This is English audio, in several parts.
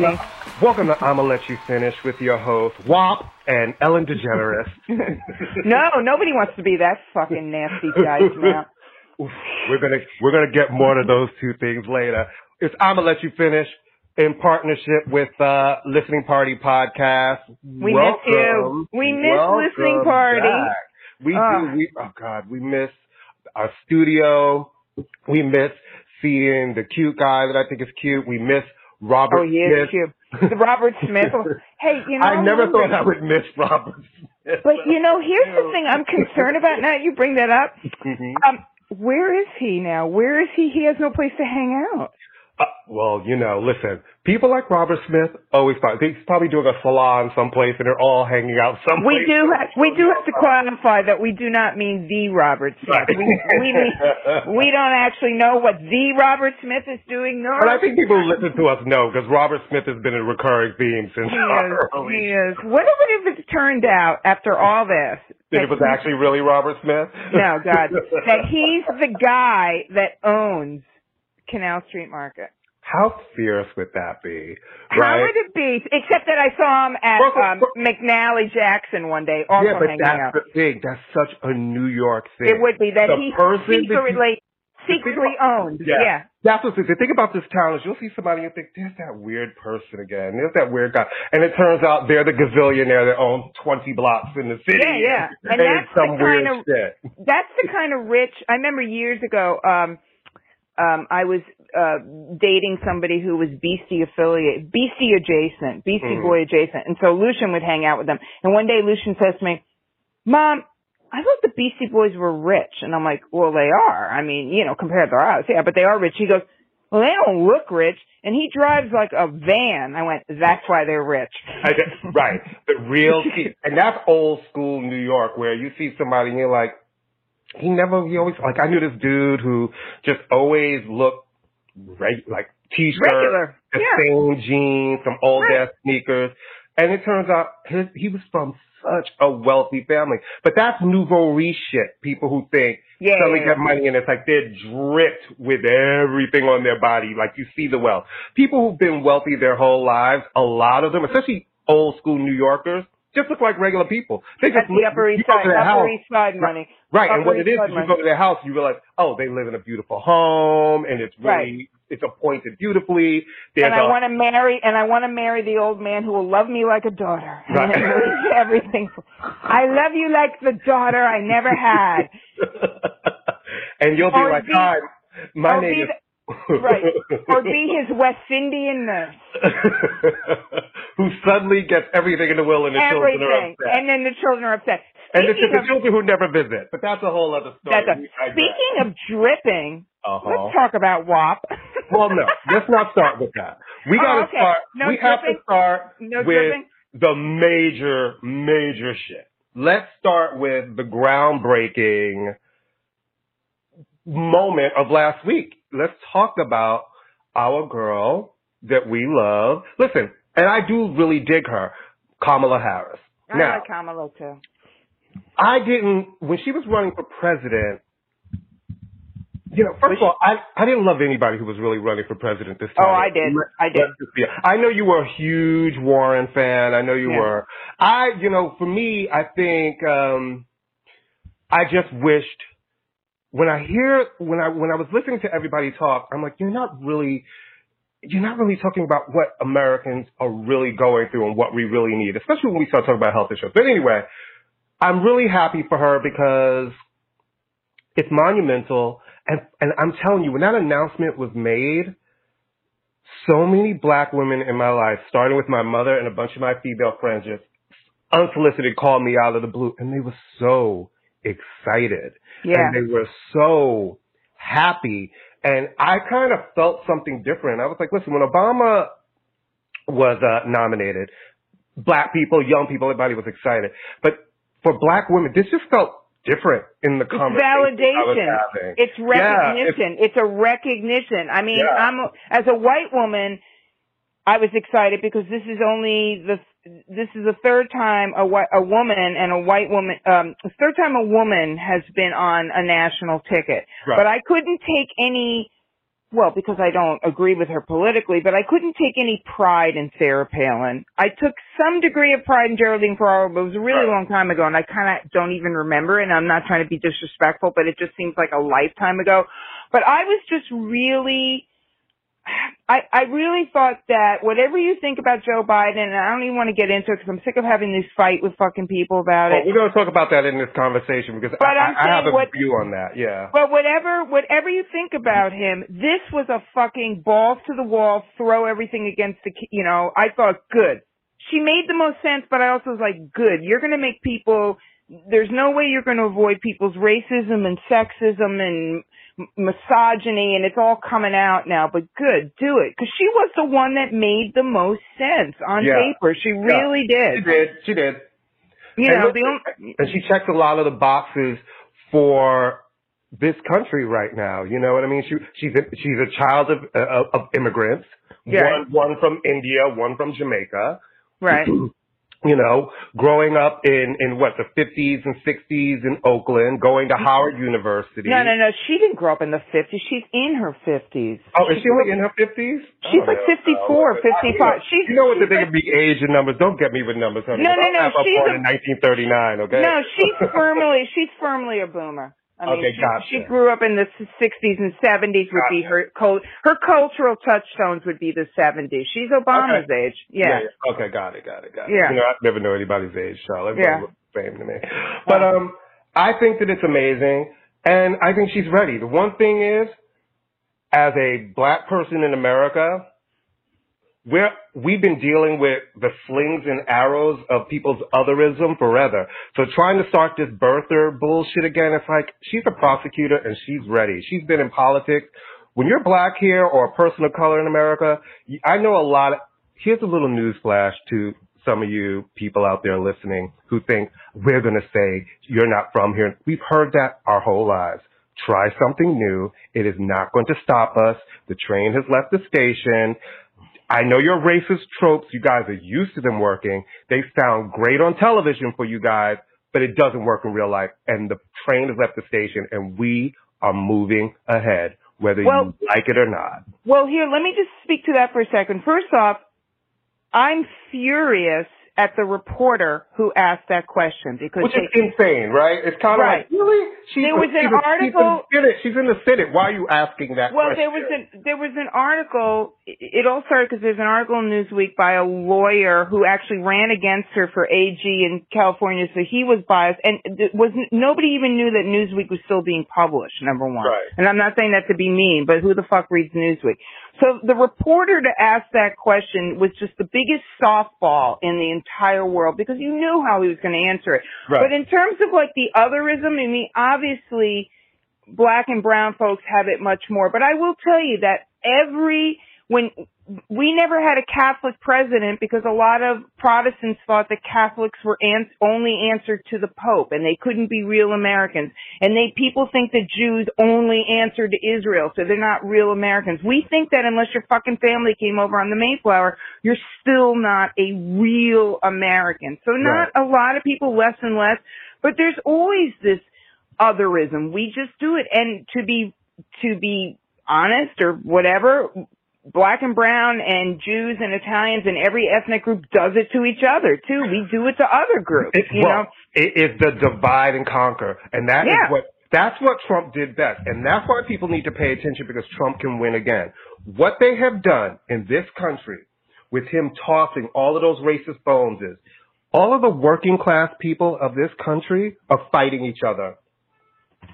Welcome to, welcome to I'ma Let You Finish with your host, WAP and Ellen DeGeneres. No, nobody wants to be that fucking nasty mouth. We're gonna we're gonna get more to those two things later. It's I'ma Let You Finish in partnership with uh Listening Party Podcast. We miss you. We miss Listening Party. back. We do we oh god, we miss our studio. We miss seeing the cute guy that I think is cute. We miss Robert Oh, is Smith. The Robert Smith. Hey, you know, I never remember- thought I would miss Robert Smith. But you know, here's the thing I'm concerned about. Now you bring that up. Mhm. Um, where is he now? Where is he? He has no place to hang out. Uh, well, you know, listen, people like Robert Smith always thought he's probably doing a salon someplace and they're all hanging out someplace. We do ha- we do have to qualify that we do not mean the Robert Smith. Right. We we, mean, we don't actually know what the Robert Smith is doing. Nor But I think people who listen to us know because Robert Smith has been a recurring theme since he is. He is. What if it turned out after all this that it was actually really Robert Smith. No, God. that he's the guy that owns Canal Street Market. How fierce would that be? How would it be? Except that I saw him at um, McNally Jackson one day, also yeah, but hanging that's out. the thing. That's such a New York thing. It would be that The he person that you- secretly, secretly owned. Yeah. Yeah. That's what's the thing about this town is you'll see somebody and think, there's that weird person again. There's that weird guy. And it turns out they're the gazillionaire that owns 20 blocks in the city. Yeah, yeah. And, And that's the weird kind of- shit. That's the kind of rich. I remember years ago. Um, um, I was uh, dating somebody who was Beastie affiliate, Beastie adjacent, Beastie Mhm. Boy adjacent, and so Lucian would hang out with them. And one day Lucian says to me, "Mom, I thought the Beastie Boys were rich," and I'm like, "Well, they are. I mean, you know, compared to us, yeah, but they are rich." He goes, "Well, they don't look rich," and he drives like a van. I went, "That's why they're rich." I guess, right. The real key. And that's old school New York where you see somebody and you're like, he never, he always, like I knew this dude who just always looked reg, like t-shirt, Regular, the yeah. same jeans, some old Right. ass sneakers. And it turns out his, he was from such a wealthy family. But that's nouveau riche shit. People who think Yeah, suddenly yeah, get yeah. money and it's like they're dripped with everything on their body. Like you see the wealth. People who've been wealthy their whole lives, a lot of them, especially old school New Yorkers, just look like regular people. They just That's the look- Upper you East Side, Upper house- East Side money. Right, and what it East is you go to their house, you realize, oh, they live in a beautiful home, and it's really, Right. it's appointed beautifully. There's and I want to marry, and I want to marry the old man who will love me like a daughter. Right. And everything. I love you like the daughter I never had. and you'll be Or like, be- hi, my name is. right. Or be his West Indian nurse. Who suddenly gets everything in the will and the children are upset. And then the children are upset. And it's the children who never visit. But that's a whole other story. that's a, speaking of dripping, Uh-huh. let's talk about WAP. Well, no, let's not start with that. We Oh, gotta okay. start. No we have to start No with dripping? the major, major shit. Let's start with the groundbreaking moment of last week. Let's talk about our girl that we love. Listen, and I do really dig her, Kamala Harris. I now, like Kamala too. I didn't when she was running for president. You know, first of all, I I didn't love anybody who was really running for president this time. Oh, I did. I did. Let's just be- I know you were a huge Warren fan. I know you Yeah. were. I, you know, for me, I think um I just wished when I hear when I when I was listening to everybody talk, I'm like, you're not really you're not really talking about what Americans are really going through and what we really need, especially when we start talking about health issues. But anyway, I'm really happy for her because it's monumental. And, and I'm telling you, when that announcement was made, so many black women in my life, starting with my mother and a bunch of my female friends, just unsolicited called me out of the blue. And they were so excited. Yeah. And they were so happy. And I kind of felt something different. I was like, listen, when Obama was uh, nominated, black people, young people, everybody was excited. But for black women, this just felt different in the It's validation. It's Yeah, it's- recognition. it's, a recognition. I mean, Yeah. I'm a- as a white woman, I was excited because this is only the this is the third time a white a woman and a white woman um the third time a woman has been on a national ticket. Right. But I couldn't take any well, because I don't agree with her politically, but I couldn't take any pride in Sarah Palin. I took some degree of pride in Geraldine Ferraro, but it was a really Right. long time ago, and I kind of don't even remember. And I'm not trying to be disrespectful, but it just seems like a lifetime ago. But I was just really, I I really thought that whatever you think about Joe Biden, and I don't even want to get into it because I'm sick of having this fight with fucking people about Well, it. we're going to talk about that in this conversation because But I, I have a what- view on that. Yeah. But whatever, whatever you think about him, this was a fucking balls to the wall, throw everything against the, you know, I thought good. She made the most sense, but I also was like, good. You're gonna make people, there's no way you're gonna avoid people's racism and sexism and misogyny and it's all coming out now, but good, do it. Cause she was the one that made the most sense on Yeah. paper. She really She did. did. She did. You And know, the only, and she checked a lot of the boxes for this country right now. You know what I mean? She she's a, she's a child of of, of immigrants. Yeah. One one from India, one from Jamaica. right. You know, growing up in in what the 50s and 60s in Oakland, going to mm-hmm. Howard University. No, no, no. She didn't grow up in the 50s. She's in her 50s. Oh, is she only in her 50s? She's Oh, like yeah. 54, 55. She's, You know what the thing like- of the age and numbers? Don't get me with numbers, honey. No, no, no, I was she's born a- in 1939. Okay. No, she's firmly, she's firmly a boomer. I mean, Okay, she, gotcha. she grew up in the 60s and 70s would be her, cul- her cultural touchstones would be the 70s. She's Obama's age. Yeah. yeah. Okay, got it, got it, got it. Yeah. You know, I never know anybody's age, Charlotte. Yeah. Everybody looks the same to me. But um, I think that it's amazing, and I think she's ready. The one thing is, as a black person in America, we're we've been dealing with the slings and arrows of people's otherism forever. So trying to start this birther bullshit again, it's like she's a prosecutor and she's ready. She's been in politics. When you're black here or a person of color in America, I know a lot of, here's a little news flash to some of you people out there listening who think we're going to say you're not from here. We've heard that our whole lives. Try something new. It is not going to stop us. The train has left the station. I know your racist tropes, you guys are used to them working. They sound great on television for you guys, but it doesn't work in real life. And the train has left the station and we are moving ahead, whether Well- you like it or not. Well, here, let me just speak to that for a second. First off, I'm furious at the reporter who asked that question because Which is insane, right? It's kind of Right. like, really? She's There a- was an she's a- article- She's in, the Senate. she's in the Senate. Why are you asking that Well, question? there was an there was an article. It all started because there's an article in Newsweek by a lawyer who actually ran against her for AG in California, so he was biased, and was nobody even knew that Newsweek was still being published. Number one, Right. and I'm not saying that to be mean, but who the fuck reads Newsweek? So the reporter to ask that question was just the biggest softball in the entire world because you knew how he was going to answer it. Right. But in terms of like the otherism, I mean, obviously black and brown folks have it much more. But I will tell you that every when we never had a Catholic president because a lot of Protestants thought that Catholics were ans- only answered to the Pope and they couldn't be real Americans. And they people think that Jews only answer to Israel, so they're not real Americans. We think that unless your fucking family came over on the Mayflower, you're still not a real American. So not a lot of people, less and less, but there's always this otherism. We just do it. And to be, to be honest or whatever, black and brown and Jews and Italians and every ethnic group does it to each other too. We do it to other groups, It, you well, know? it is the divide and conquer, and that is Yeah. what that's what Trump did best, and that's why people need to pay attention because Trump can win again. What they have done in this country with him tossing all of those racist bones is all of the working class people of this country are fighting each other.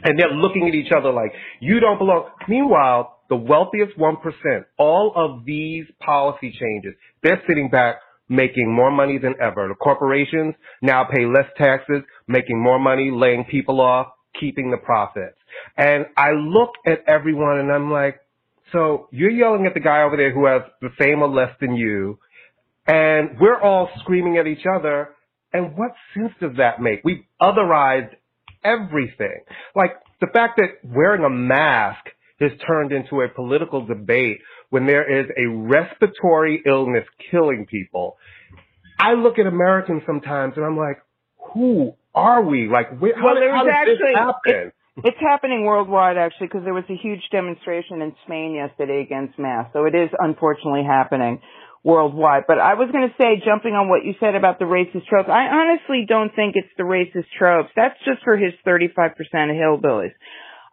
And they're looking at each other like, you don't belong. Meanwhile, the wealthiest 1%, all of these policy changes, they're sitting back making more money than ever. The corporations now pay less taxes, making more money, laying people off, keeping the profits. And I look at everyone and I'm like, so you're yelling at the guy over there who has the same or less than you, and we're all screaming at each other. And what sense does that make? We've otherized everything. Like the fact that wearing a mask has turned into a political debate when there is a respiratory illness killing people. I look at Americans sometimes and I'm like, who are we? Like, where, how, Well, how was actually- this happen? It's happening worldwide actually because there was a huge demonstration in Spain yesterday against masks. So it is unfortunately happening worldwide. But I was going to say, jumping on what you said about the racist tropes, I honestly don't think it's the racist tropes. That's just for his 35% of hillbillies.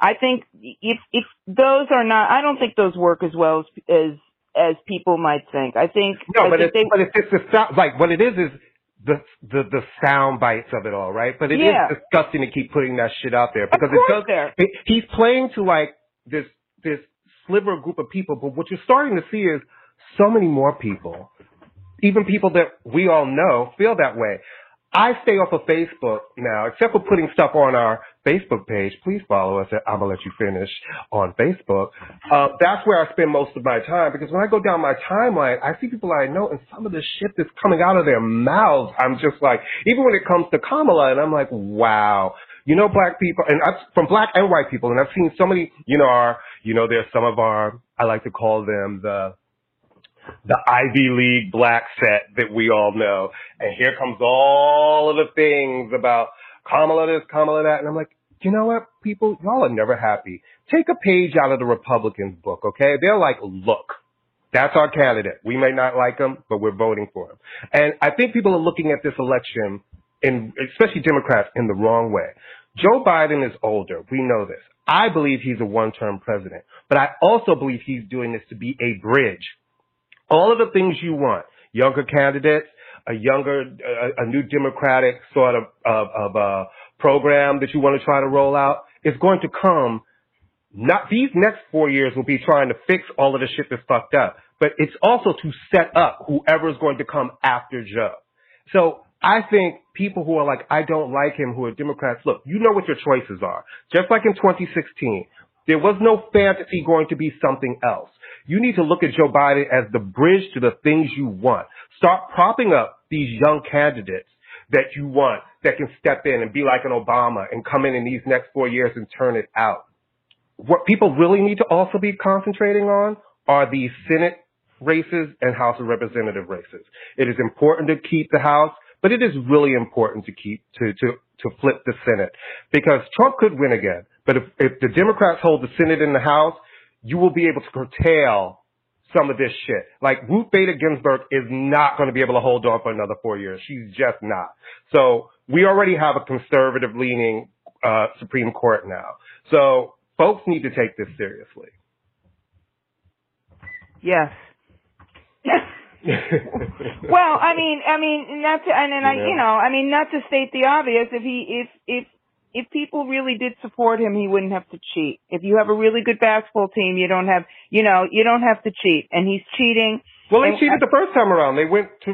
I think if if those are not, I don't think those work as well as as as people might think. I think no, I but think it's they, but it's just the sound like what it is is the the the sound bites of it all, right? But it is Yeah. disgusting to keep putting that shit out there because it does. there. It, he's playing to like this this sliver group of people, but what you're starting to see is so many more people, even people that we all know, feel that way. I stay off of Facebook now, except for putting stuff on our Facebook page. Please follow us at I'm gonna let you finish on Facebook. Uh, that's where I spend most of my time because when I go down my timeline, I see people I know and some of the shit that's coming out of their mouths, I'm just like, even when it comes to Kamala, and I'm like, wow. You know, black people, and I've, from black and white people, and I've seen so many, you know, our, you know, there's some of our, I like to call them the, the Ivy League black set that we all know. And here comes all of the things about Kamala this, Kamala that. And I'm like, you know what, people, y'all are never happy. Take a page out of the Republicans book, okay? They're like, look, that's our candidate. We may not like him, but we're voting for him. And I think people are looking at this election, in, especially Democrats, in the wrong way. Joe Biden is older. We know this. I believe he's a one-term president, but I also believe he's doing this to be a bridge all of the things you want, younger candidates, a younger, a, a new democratic sort of, of, of uh, program that you want to try to roll out, is going to come. Not these next four years will be trying to fix all of the shit that's fucked up, but it's also to set up whoever is going to come after Joe. So I think people who are like, I don't like him, who are Democrats, look, you know what your choices are. Just like in 2016, there was no fantasy going to be something else. You need to look at Joe Biden as the bridge to the things you want. Start propping up these young candidates that you want that can step in and be like an Obama and come in in these next four years and turn it out. What people really need to also be concentrating on are the Senate races and House of Representative races. It is important to keep the House, but it is really important to keep to to to flip the Senate because Trump could win again. But if, if the Democrats hold the Senate and the House, you will be able to curtail some of this shit. Like Ruth Bader Ginsburg is not going to be able to hold on for another four years. She's just not. So we already have a conservative leaning uh, Supreme Court now. So folks need to take this seriously. yes. well, I mean, I mean, not to, and then I, you know, I mean, not to state the obvious. If he, if, if, if people really did support him, he wouldn't have to cheat. If you have a really good basketball team, you don't have, you know, you don't have to cheat. And he's cheating. well, he cheated the first time around. They went to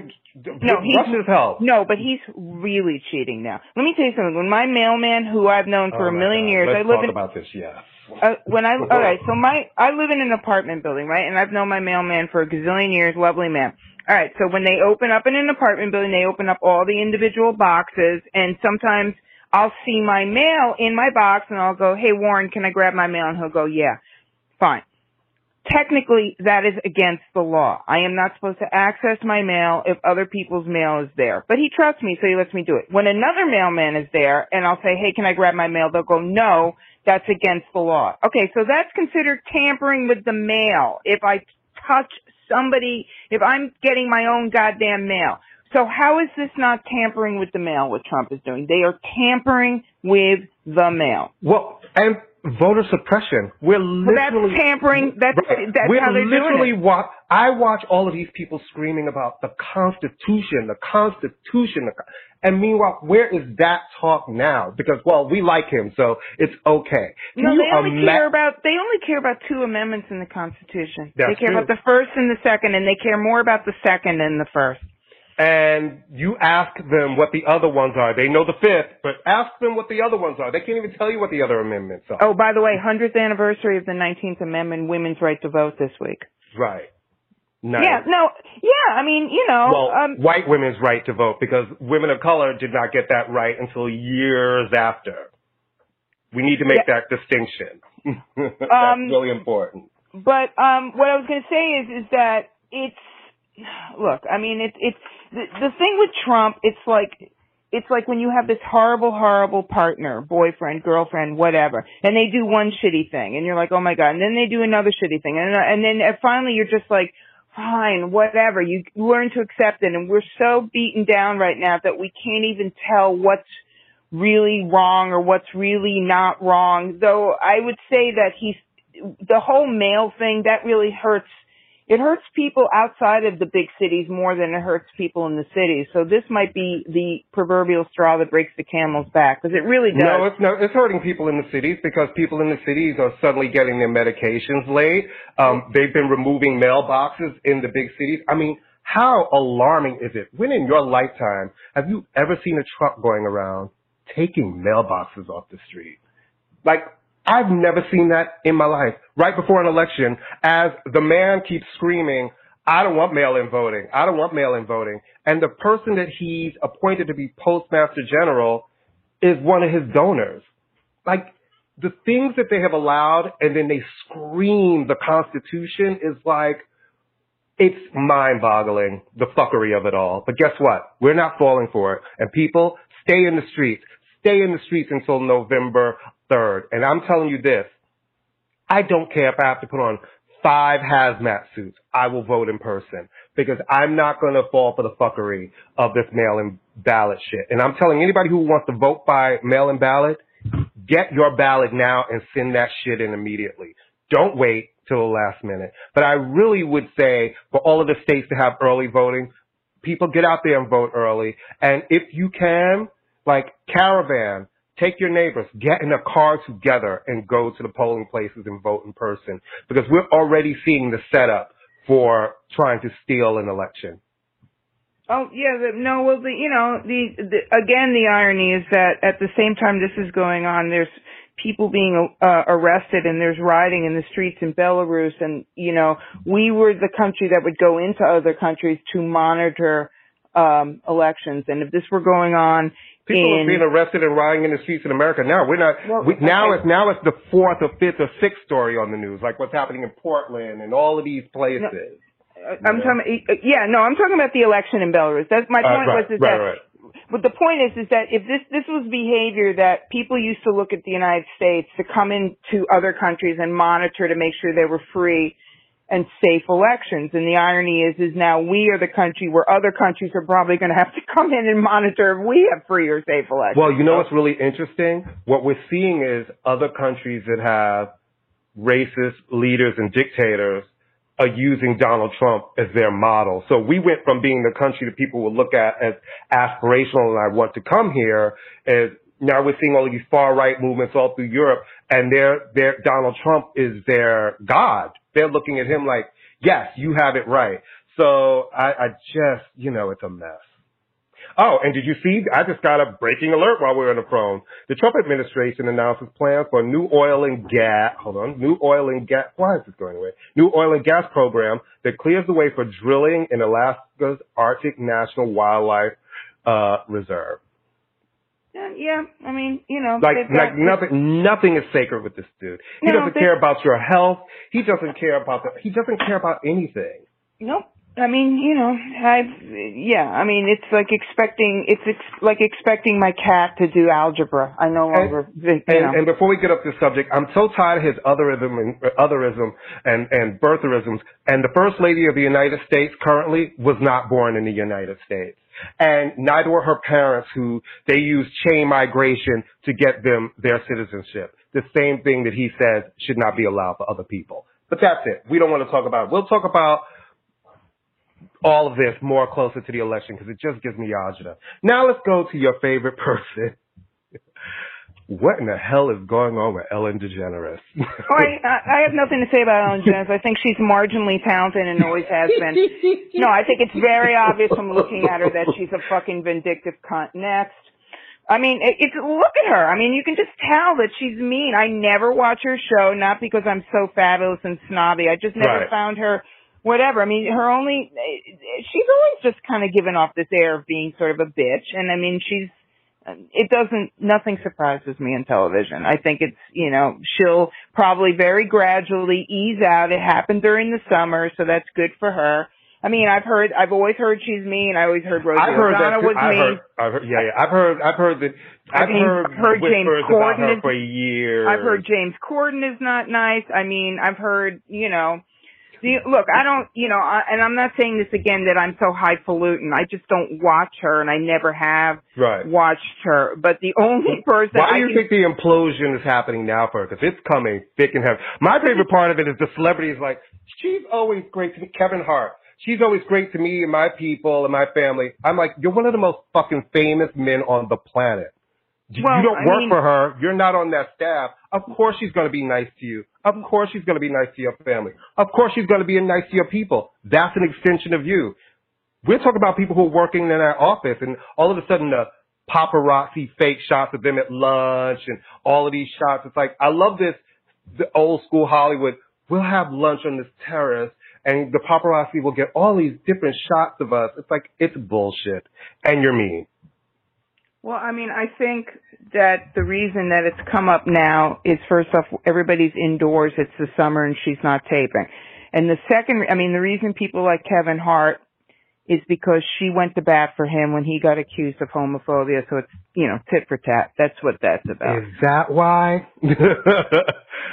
No, he's- Russia's help. No, but he's really cheating now. Let me tell you something. When my mailman, who I've known for Oh a million God. years, Let's I live talk in about this. Yes. uh, when I all right, so my I live in an apartment building, right? And I've known my mailman for a gazillion years, lovely man. All right, so when they open up in an apartment building, they open up all the individual boxes, and sometimes I'll see my mail in my box, and I'll go, "Hey Warren, can I grab my mail?" And he'll go, "Yeah." Fine. Technically, that is against the law. I am not supposed to access my mail if other people's mail is there. But he trusts me, so he lets me do it. When another mailman is there and I'll say, hey, can I grab my mail? They'll go, no, that's against the law. Okay, so that's considered tampering with the mail. If I touch somebody, if I'm getting my own goddamn mail. So how is this not tampering with the mail, what Trump is doing? They are tampering with the mail. Well, and voter suppression. We're Well, that's tampering. That's, Right. that's We're how they're literally doing it. wa- I watch all of these people screaming about the Constitution, the Constitution, the, and meanwhile, where is that talk now? Because well, we like him, so it's okay. Can No, they only ima- care about they only care about two amendments in the Constitution. That's they care true. about the first and the second, and they care more about the second than the first. And you ask them what the other ones are. They know the fifth, but ask them what the other ones are. They can't even tell you what the other amendments are. Oh, by the way, hundredth anniversary of the Nineteenth Amendment, women's right to vote this week. Right. Nice. Yeah, no, yeah. I mean, you know, Well, um, white women's right to vote because women of color did not get that right until years after. We need to make that distinction. That's Um, really important. but um, what I was going to say is, is that it's look. I mean, it's it's the, the thing with Trump. It's like it's like when you have this horrible, horrible partner, boyfriend, girlfriend, whatever, and they do one shitty thing, and you're like, oh my god, and then they do another shitty thing, and and then finally you're just like, fine, whatever. You learn to accept it, and we're so beaten down right now that we can't even tell what's really wrong or what's really not wrong. Though I would say that he's the whole mail thing that really hurts it hurts people outside of the big cities more than it hurts people in the cities. So this might be the proverbial straw that breaks the camel's back because it really does. No, it's no, it's hurting people in the cities because people in the cities are suddenly getting their medications late. Um, they've been removing mailboxes in the big cities. I mean, how alarming is it? When in your lifetime have you ever seen a truck going around taking mailboxes off the street? Like I've never seen that in my life. Right before an election, as the man keeps screaming, I don't want mail-in voting. I don't want mail-in voting. And the person that he's appointed to be postmaster general is one of his donors. Like, the things that they have allowed and then they scream the Constitution is like, it's mind boggling, the fuckery of it all. But guess what? We're not falling for it. And people, stay in the streets. Stay in the streets until November third. And I'm telling you this, I don't care if I have to put on five hazmat suits. I will vote in person because I'm not going to fall for the fuckery of this mail-in ballot shit. And I'm telling anybody who wants to vote by mail-in ballot, get your ballot now and send that shit in immediately. Don't wait till the last minute. But I really would say for all of the states to have early voting, people get out there and vote early. And if you can, like Caravan, Take your neighbors, get in a car together and go to the polling places and vote in person because we're already seeing the setup for trying to steal an election. Oh yeah, no. Well, the you know the, the again the irony is that at the same time this is going on, there's people being uh, arrested and there's rioting in the streets in Belarus, and you know we were the country that would go into other countries to monitor um, elections, and if this were going on People are being arrested and rioting in the streets in America now. We're not. Well, we, now it's now it's the fourth or fifth or sixth story on the news, like what's happening in Portland and all of these places. No, I'm talking. Yeah, no, I'm talking about the election in Belarus. That's my uh, point. Uh, right, was is right, that. Right. But the point is, is that if this this was behavior that people used to look at the United States to come into other countries and monitor to make sure they were free and safe elections. And the irony is, is now we are the country where other countries are probably going to have to come in and monitor if we have free or safe elections. Well, you know what's really interesting? What we're seeing is other countries that have racist leaders and dictators are using Donald Trump as their model. So we went from being the country that people would look at as aspirational and I want to come here as now we're seeing all of these far right movements all through Europe and their, their, Donald Trump is their God they're looking at him like, yes, you have it right. So I, I just, you know, it's a mess. Oh, and did you see? I just got a breaking alert while we were on the phone. The Trump administration announces plans for a new oil and gas. Hold on, new oil and gas. Why is this going away? New oil and gas program that clears the way for drilling in Alaska's Arctic National Wildlife uh, Reserve. Yeah, I mean, you know, like like nothing nothing is sacred with this dude. He no, doesn't care about your health. He doesn't care about the. He doesn't care about anything. Nope. I mean, you know, I yeah. I mean, it's like expecting it's ex- like expecting my cat to do algebra. I no longer. And, you know. and, and before we get up this subject, I'm so tired of his otherism and otherism and and birtherisms. And the first lady of the United States currently was not born in the United States and neither were her parents who they used chain migration to get them their citizenship. The same thing that he says should not be allowed for other people. But that's it. We don't want to talk about it. We'll talk about all of this more closer to the election because it just gives me agita. Now let's go to your favorite person what in the hell is going on with Ellen DeGeneres? oh, I, I have nothing to say about Ellen DeGeneres. I think she's marginally talented and always has been. No, I think it's very obvious from looking at her that she's a fucking vindictive cunt. Next. I mean, it, it's look at her. I mean, you can just tell that she's mean. I never watch her show, not because I'm so fabulous and snobby. I just never right. found her whatever. I mean, her only eh, she's always just kind of given off this air of being sort of a bitch, and I mean, she's it doesn't, nothing surprises me in television. I think it's, you know, she'll probably very gradually ease out. It happened during the summer, so that's good for her. I mean, I've heard, I've always heard she's mean. I always heard Rosie I've heard that. O'Donnell too. was I've mean. heard, I've heard, yeah, yeah. I've heard, I've heard that. I I've mean, heard, I've heard James Corden her is- for years. I've heard James Corden is not nice. I mean, I've heard, you know, the, look, I don't, you know, I, and I'm not saying this again that I'm so highfalutin. I just don't watch her, and I never have Right. watched her. But the only person Why do you think the implosion is happening now for her? Because it's coming thick and heavy. My favorite part of it is the celebrities like, she's always great to me. Kevin Hart. She's always great to me and my people and my family. I'm like, you're one of the most fucking famous men on the planet. You- Well, you don't I work mean- for her. You're not on that staff. Of course she's going to be nice to you. Of course she's going to be nice to your family. Of course she's going to be nice to your people. That's an extension of you. We're talking about people who are working in that office and all of a sudden the paparazzi fake shots of them at lunch and all of these shots. It's like, I love this, the old school Hollywood. We'll have lunch on this terrace and the paparazzi will get all these different shots of us. It's like, it's bullshit. And you're mean. Well, I mean, I think that the reason that it's come up now is first off, everybody's indoors. It's the summer and she's not taping. And the second, I mean, the reason people like Kevin Hart is because she went to bat for him when he got accused of homophobia. So it's, you know, tit for tat. That's what that's about. Is that why?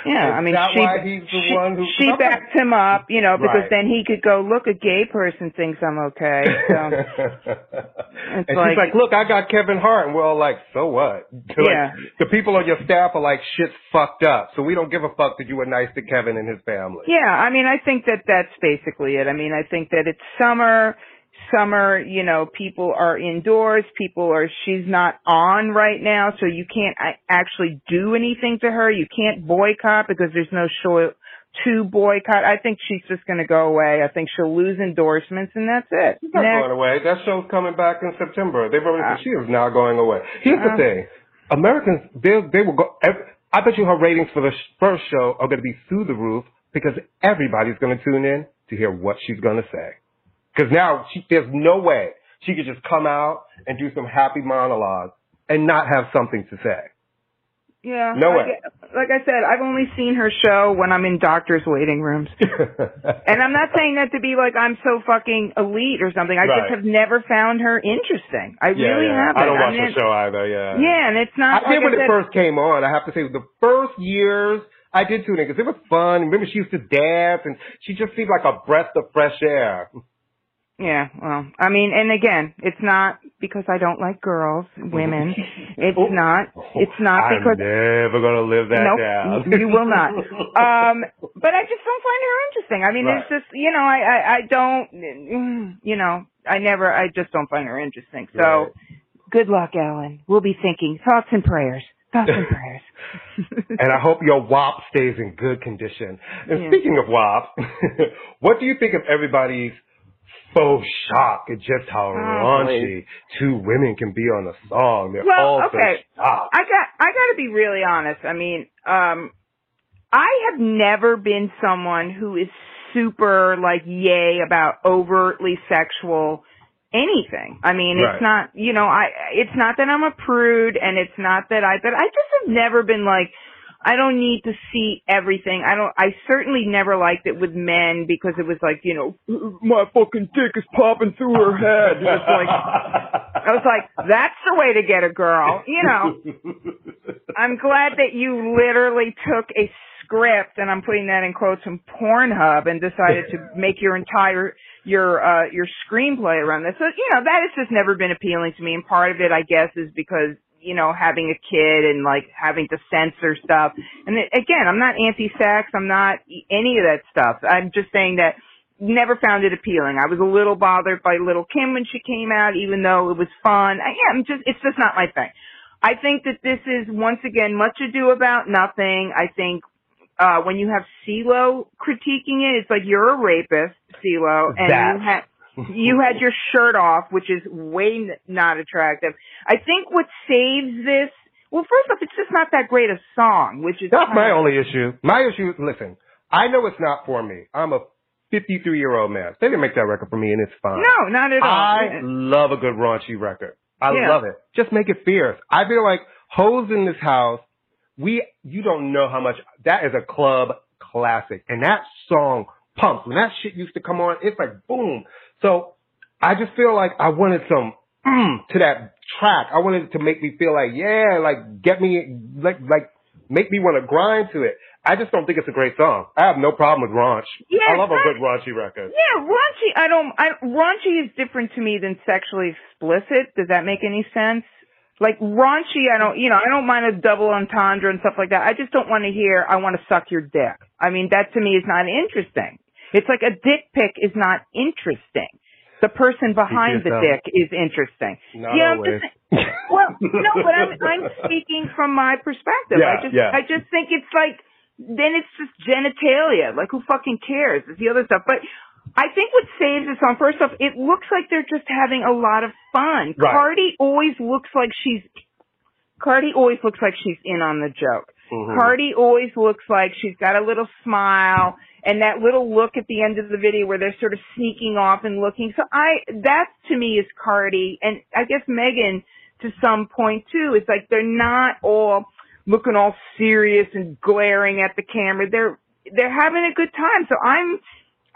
Yeah, I mean, she, why he's the she, she backed him up, you know, because Right. then he could go, look, a gay person thinks I'm okay. So, and she's like- like, look, I got Kevin Hart, and we're all like, so what? Like, Yeah. The people on your staff are like, shit's fucked up, so we don't give a fuck that you were nice to Kevin and his family. yeah, I mean, I think that that's basically it. I mean, I think that it's summer. Summer, you know, people are indoors. People are, she's not on right now, so you can't actually do anything to her. You can't boycott because there's no show to boycott. I think she's just going to go away. I think she'll lose endorsements and that's it. She's not Next. going away. That show's coming back in September. They've already Uh, said she is not going away. Here's uh, the thing. Americans, they, they will go, ev- I bet you her ratings for the first show are going to be through the roof because everybody's going to tune in to hear what she's going to say. Because now she, there's no way she could just come out and do some happy monologue and not have something to say. Yeah. No like, way. Like I said, I've only seen her show when I'm in doctors' waiting rooms. And I'm not saying that to be like I'm so fucking elite or something. I Right. just have never found her interesting. I yeah, really yeah. haven't. I don't watch mean, the show either. Yeah. Yeah, and it's not. I not did when I it first came on. I have to say, the first years I did tune in because it was fun. Remember, she used to dance, and she just seemed like a breath of fresh air. Yeah, well, I mean, and again, it's not because I don't like girls, women. It's Oh. not. It's not because. I'm because never gonna live that Nope, down. you will not. Um, but I just don't find her interesting. I mean, Right. it's just you know, I, I I don't you know, I never I just don't find her interesting. So Right. good luck, Ellen. We'll be thinking thoughts and prayers. Thoughts and prayers. and I hope your WAP stays in good condition. And Yeah. speaking of WAP, what do you think of everybody's faux shock at just how Oh, raunchy two women can be on a song? They're Well, all okay. so shocked. I got I got to be really honest. I mean, um I have never been someone who is super like yay about overtly sexual anything. I mean, Right. it's not, you know, I it's not that I'm a prude and it's not that I but I just have never been like I don't need to see everything. I don't I certainly never liked it with men because it was like, you know, my fucking dick is popping through her head. It was like I was like, that's the way to get a girl. You know, I'm glad that you literally took a script, and I'm putting that in quotes from Pornhub, and decided to make your entire your uh your screenplay around this. So you know that has just never been appealing to me, and part of it, I guess, is because you know having a kid and like having to censor stuff. And again, I'm not anti-sex. I'm not any of that stuff. I'm just saying that never found it appealing. I was a little bothered by Lil' Kim when she came out, even though it was fun. I, yeah, I'm just, it's just not my thing. I think that this is once again much ado about nothing. I think uh when you have CeeLo critiquing it, it's like you're a rapist, CeeLo, and That. you had you had your shirt off, which is way n- not attractive. I think what saves this, well, first off, it's just not that great a song, which is That's kind my of- only issue. My issue is, listen, I know it's not for me. I'm a 53 year old man. They didn't make that record for me and it's fine. No, not at all. I love a good raunchy record. I Yeah. love it. Just make it fierce. I feel like hoes in this house, we, you don't know how much, that is a club classic. And that song pumps. When that shit used to come on, it's like boom. So I just feel like I wanted some mm, to that track. I wanted it to make me feel like, yeah, like get me, like, like make me want to grind to it. I just don't think it's a great song. I have no problem with raunch. Yeah, I love a good raunchy record. Yeah, raunchy. I don't. I, raunchy is different to me than sexually explicit. Does that make any sense? Like raunchy, I don't. You know, I don't mind a double entendre and stuff like that. I just don't want to hear. I want to suck your dick. I mean, that to me is not interesting. It's like a dick pic is not interesting. The person behind the dick is interesting. Not yeah, always. just well, no, but I'm I'm speaking from my perspective. Yeah, I just yeah. I just think it's like then it's just genitalia. Like who fucking cares? It's the other stuff. But I think what saves the song, first off, it looks like they're just having a lot of fun. Right. Cardi always looks like she's Cardi always looks like she's in on the joke. Mhm. Cardi always looks like she's got a little smile and that little look at the end of the video where they're sort of sneaking off and looking. So I, that to me is Cardi and I guess Megan to some point too. It's like they're not all looking all serious and glaring at the camera. They're, they're having a good time. So I'm,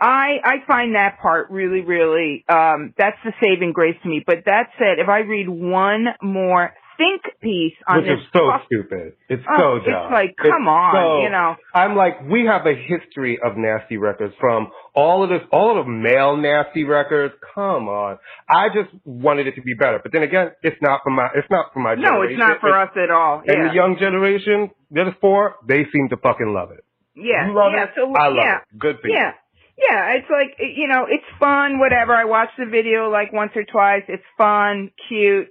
I, I find that part really, really, um, that's the saving grace to me. But that said, if I read one more think piece on Which this is so stupid. It's Oh, so dumb. it's like, It's come on, so- you know. I'm like, we have a history of nasty records from all of this, all of the male nasty records. Come on. I just wanted it to be better. But then again, it's not for my, it's not for my No, generation. it's not for us at all. And the young generation, that is for, they seem to fucking love it. yeah. You love yeah. it? So, I love yeah. it. Good for you. Yeah. Yeah, it's like, you know, it's fun, whatever. I watched the video like once or twice. It's fun, cute.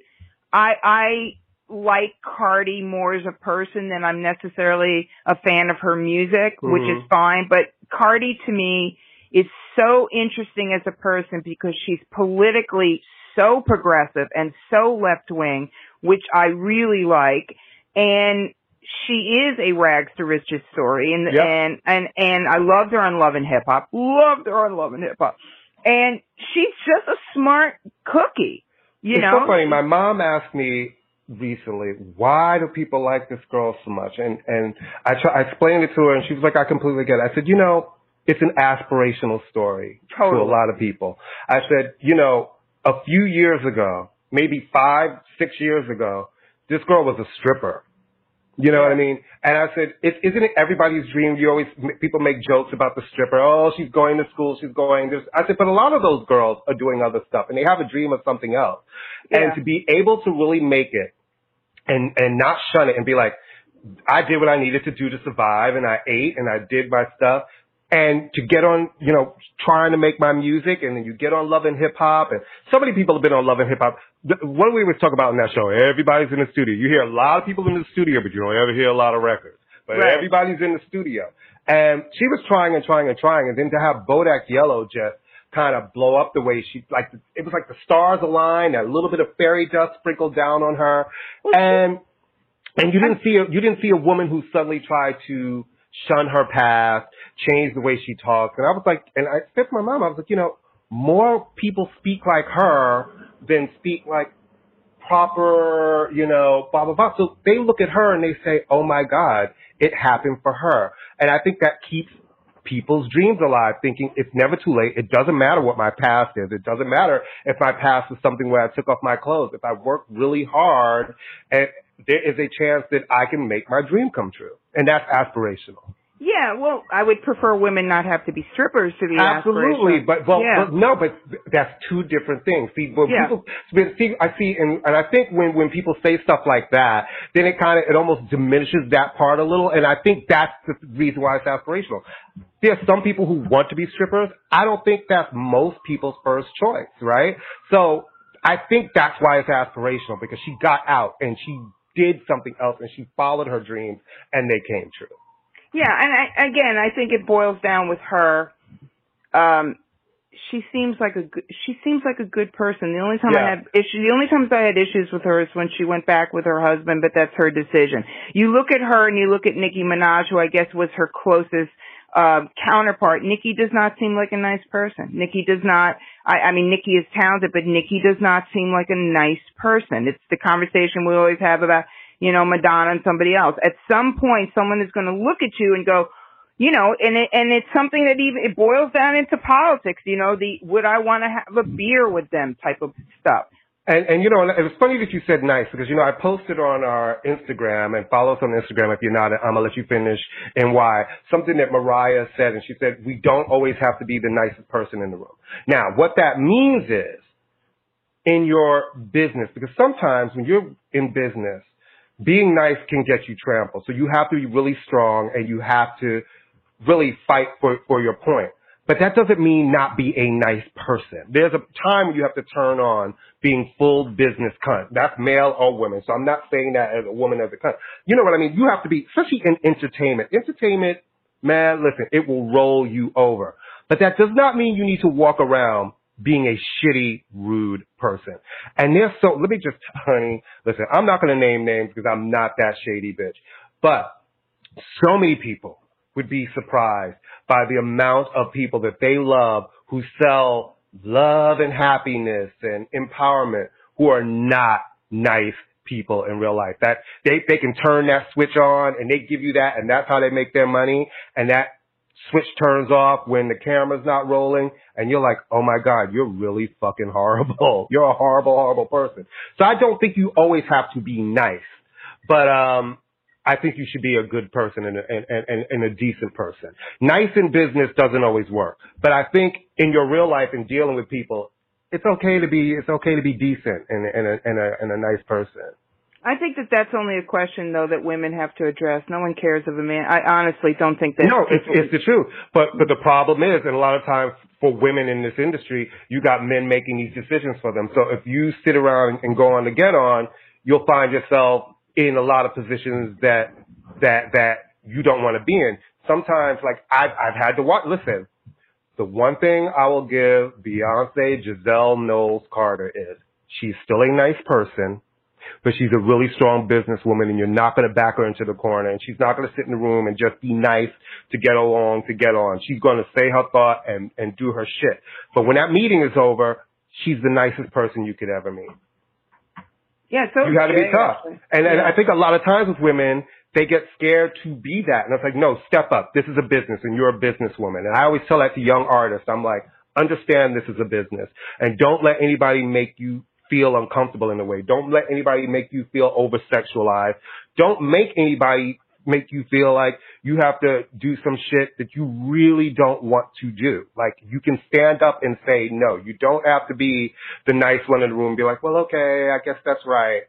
I, I like Cardi more as a person than I'm necessarily a fan of her music, which is Mhm. fine. But Cardi to me is so interesting as a person because she's politically so progressive and so left wing, which I really like. And she is a rags to riches story and Yep. and and and I loved her on Love and Hip Hop. Loved her on Love and Hip Hop. And she's just a smart cookie. You it's know? so funny. My mom asked me recently, why do people like this girl so much? And and I try, I explained it to her, and she was like, I completely get it. I said, you know, it's an aspirational story to a lot of people. I said, you know, a few years ago, maybe five, six years ago, this girl was a stripper. You know what I mean? And I said, it, isn't it everybody's dream? You always, people make jokes about the stripper. Oh, she's going to school. She's going this. I said, but a lot of those girls are doing other stuff and they have a dream of something else. Yeah. And to be able to really make it and, and not shun it and be like, I did what I needed to do to survive and I ate and I did my stuff. And to get on, you know, trying to make my music and then you get on Love and Hip Hop and so many people have been on Love and Hip Hop. What do we always talk about in that show? Everybody's in the studio. You hear a lot of people in the studio, but you don't ever hear a lot of records. But Right. everybody's in the studio. And she was trying and trying and trying. And then to have Bodak Yellow just kind of blow up the way she, like, it was like the stars aligned, a little bit of fairy dust sprinkled down on her. And, and you didn't see a, you didn't see a woman who suddenly tried to shun her past, change the way she talks. And I was like, and I said to my mom, I was like, you know, more people speak like her than speak like proper, you know, blah, blah, blah. So they look at her and they say, oh my God, it happened for her. And I think that keeps people's dreams alive, thinking it's never too late. It doesn't matter what my past is. It doesn't matter if my past is something where I took off my clothes. If I work really hard, and there is a chance that I can make my dream come true. And that's aspirational. Yeah, well, I would prefer women not have to be strippers to be Absolutely, but well, yeah. but no, but that's two different things. See, when Yeah. people see, I see, and, and I think when when people say stuff like that, then it kind of it almost diminishes that part a little, and I think that's the reason why it's aspirational. There are some people who want to be strippers. I don't think that's most people's first choice, right? So I think that's why it's aspirational because she got out and she did something else and she followed her dreams and they came true. Yeah, and I, again, I think it boils down with her. Um, she seems like a good, she seems like a good person. The only time I had issues, the only times I had issues with her is when she went back with her husband, but that's her decision. You look at her and you look at Nicki Minaj, who I guess was her closest um, counterpart. Nicki does not seem like a nice person. Nicki does not. I, I mean, Nicki is talented, but Nicki does not seem like a nice person. It's the conversation we always have about, you know, Madonna and somebody else. At some point, someone is going to look at you and go, you know, and it, and it's something that even, it boils down into politics, you know, the, would I want to have a beer with them type of stuff. And, and you know, it was funny that you said nice because you know I posted on our Instagram and follow us on Instagram if you're not. I'm gonna let you finish and why something that Mariah said, and she said we don't always have to be the nicest person in the room. Now, what that means is in your business because sometimes when you're in business, being nice can get you trampled. So you have to be really strong and you have to really fight for for your point. But that doesn't mean not be a nice person. There's a time when you have to turn on being full business cunt. That's male or women. So I'm not saying that as a woman as a cunt. You know what I mean? You have to be, especially in entertainment. Entertainment, man, listen, it will roll you over. But that does not mean you need to walk around being a shitty, rude person. And there's so, let me just, honey, listen, I'm not going to name names because I'm not that shady bitch. But so many people would be surprised by the amount of people that they love who sell love and happiness and empowerment who are not nice people in real life. That they they can turn that switch on and they give you that and that's how they make their money and that switch turns off when the camera's not rolling and you're like, "Oh my god, you're really fucking horrible. You're a horrible horrible person." So I don't think you always have to be nice. But um I think you should be a good person and a, and, and, and a decent person. Nice in business doesn't always work, but I think in your real life and dealing with people, it's okay to be it's okay to be decent and, and, a, and, a, and a nice person. I think that that's only a question though that women have to address. No one cares if a man. I honestly don't think that. No, it's it's the truth. But but the problem is, and a lot of times for women in this industry, you got men making these decisions for them. So if you sit around and go on to get on, you'll find yourself in a lot of positions that that that you don't want to be in. Sometimes, like I've I've had to watch. Listen, the one thing I will give Beyonce Giselle Knowles Carter is she's still a nice person, but she's a really strong businesswoman, and you're not going to back her into the corner, and she's not going to sit in the room and just be nice to get along to get on. She's going to say her thought and and do her shit. But when that meeting is over, she's the nicest person you could ever meet. Yeah, so you got to be tough. And, and I think a lot of times with women, they get scared to be that. And it's like, no, step up. This is a business and you're a businesswoman. And I always tell that to young artists. I'm like, understand this is a business and don't let anybody make you feel uncomfortable in a way. Don't let anybody make you feel over sexualized. Don't make anybody make you feel like you have to do some shit that you really don't want to do. Like you can stand up and say no. You don't have to be the nice one in the room and be like, well, okay, I guess that's right.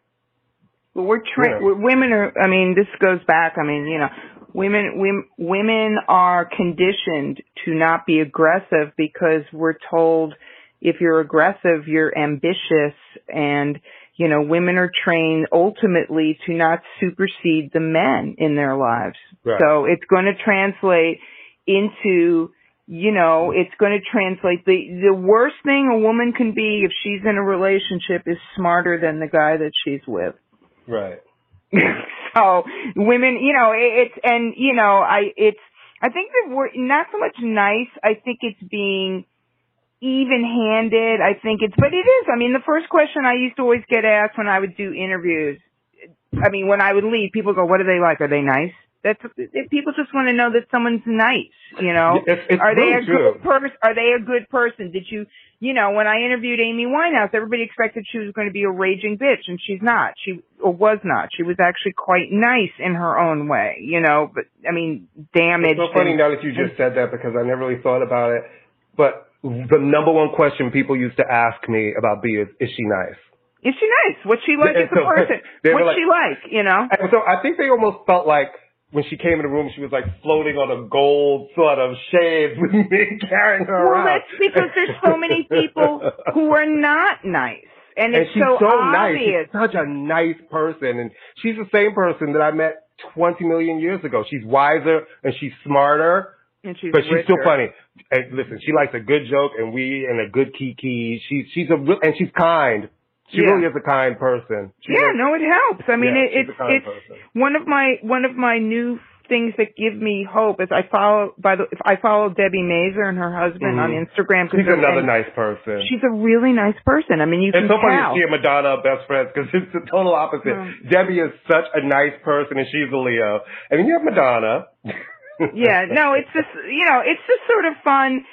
Well, we're tra- yeah. women are. I mean, this goes back. I mean, you know, women women women are conditioned to not be aggressive because we're told if you're aggressive, you're ambitious and you know, women are trained ultimately to not supersede the men in their lives. Right. So it's going to translate into, you know, it's going to translate the, the worst thing a woman can be if she's in a relationship is smarter than the guy that she's with. Right. so women, you know, it, it's, and, you know, I, it's, I think that we're not so much nice. I think it's being, even handed. I think it's, but it is. I mean, the first question I used to always get asked when I would do interviews, I mean, when I would leave, people go, what are they like? Are they nice? That's, people just want to know that someone's nice, you know? It's, it's are they really a true. good person? Are they a good person? Did you, you know, when I interviewed Amy Winehouse, everybody expected she was going to be a raging bitch and she's not. She, or was not. She was actually quite nice in her own way, you know, but I mean, damaged. It's so funny now that you just said that because I never really thought about it. But the number one question people used to ask me about B is, is she nice? Is she nice? What's she like as a person? What's like, she like, you know? And so I think they almost felt like when she came in the room, she was like floating on a gold sort of shade with me carrying her well, around. Well, that's because there's so many people who are not nice. And, and it's she's so, so obvious. nice. She's such a nice person. And she's the same person that I met 20 million years ago. She's wiser and she's smarter and she's but she's richer. still funny. And listen, she likes a good joke and we and a good kiki. She's she's a real and she's kind. She Yeah. really is a kind person. She yeah, really- no, it helps. I mean, Yeah, it, it's it's person. one of my one of my new things that give me hope is I follow by the I follow Debi Mazar and her husband on Mhm. Instagram. She's another nice person. She's a really nice person. I mean, you It's can so funny tell. to see a Madonna best friends because it's the total opposite. Hmm. Debbie is such a nice person and she's a Leo. And mean, you have Madonna. yeah, no, it's just you know, it's just sort of fun.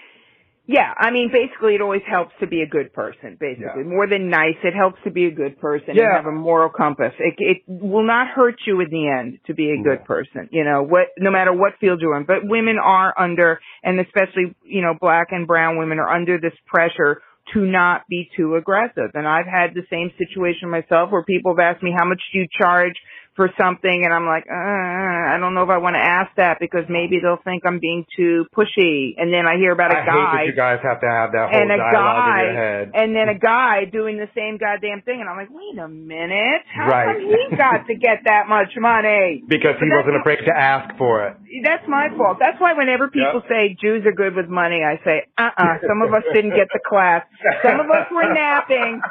Yeah, I mean, basically, it always helps to be a good person. Basically, Yeah. more than nice, it helps to be a good person Yeah. and have a moral compass. It it will not hurt you in the end to be a good Yeah. person. You know what? No matter what field you're in, but women are under, and especially you know, black and brown women are under this pressure to not be too aggressive. And I've had the same situation myself where people have asked me how much do you charge for something and I'm like, uh, I don't know if I want to ask that because maybe they'll think I'm being too pushy. And then I hear about a I hate that you guys have to have that whole and a dialogue in your guy head. and then a guy doing the same goddamn thing and I'm like, wait a minute. How Right. come he got to get that much money? because he wasn't afraid to ask for it. That's my fault. That's why whenever people Yep. say Jews are good with money, I say, uh-uh, some of us didn't get the class. Some of us were napping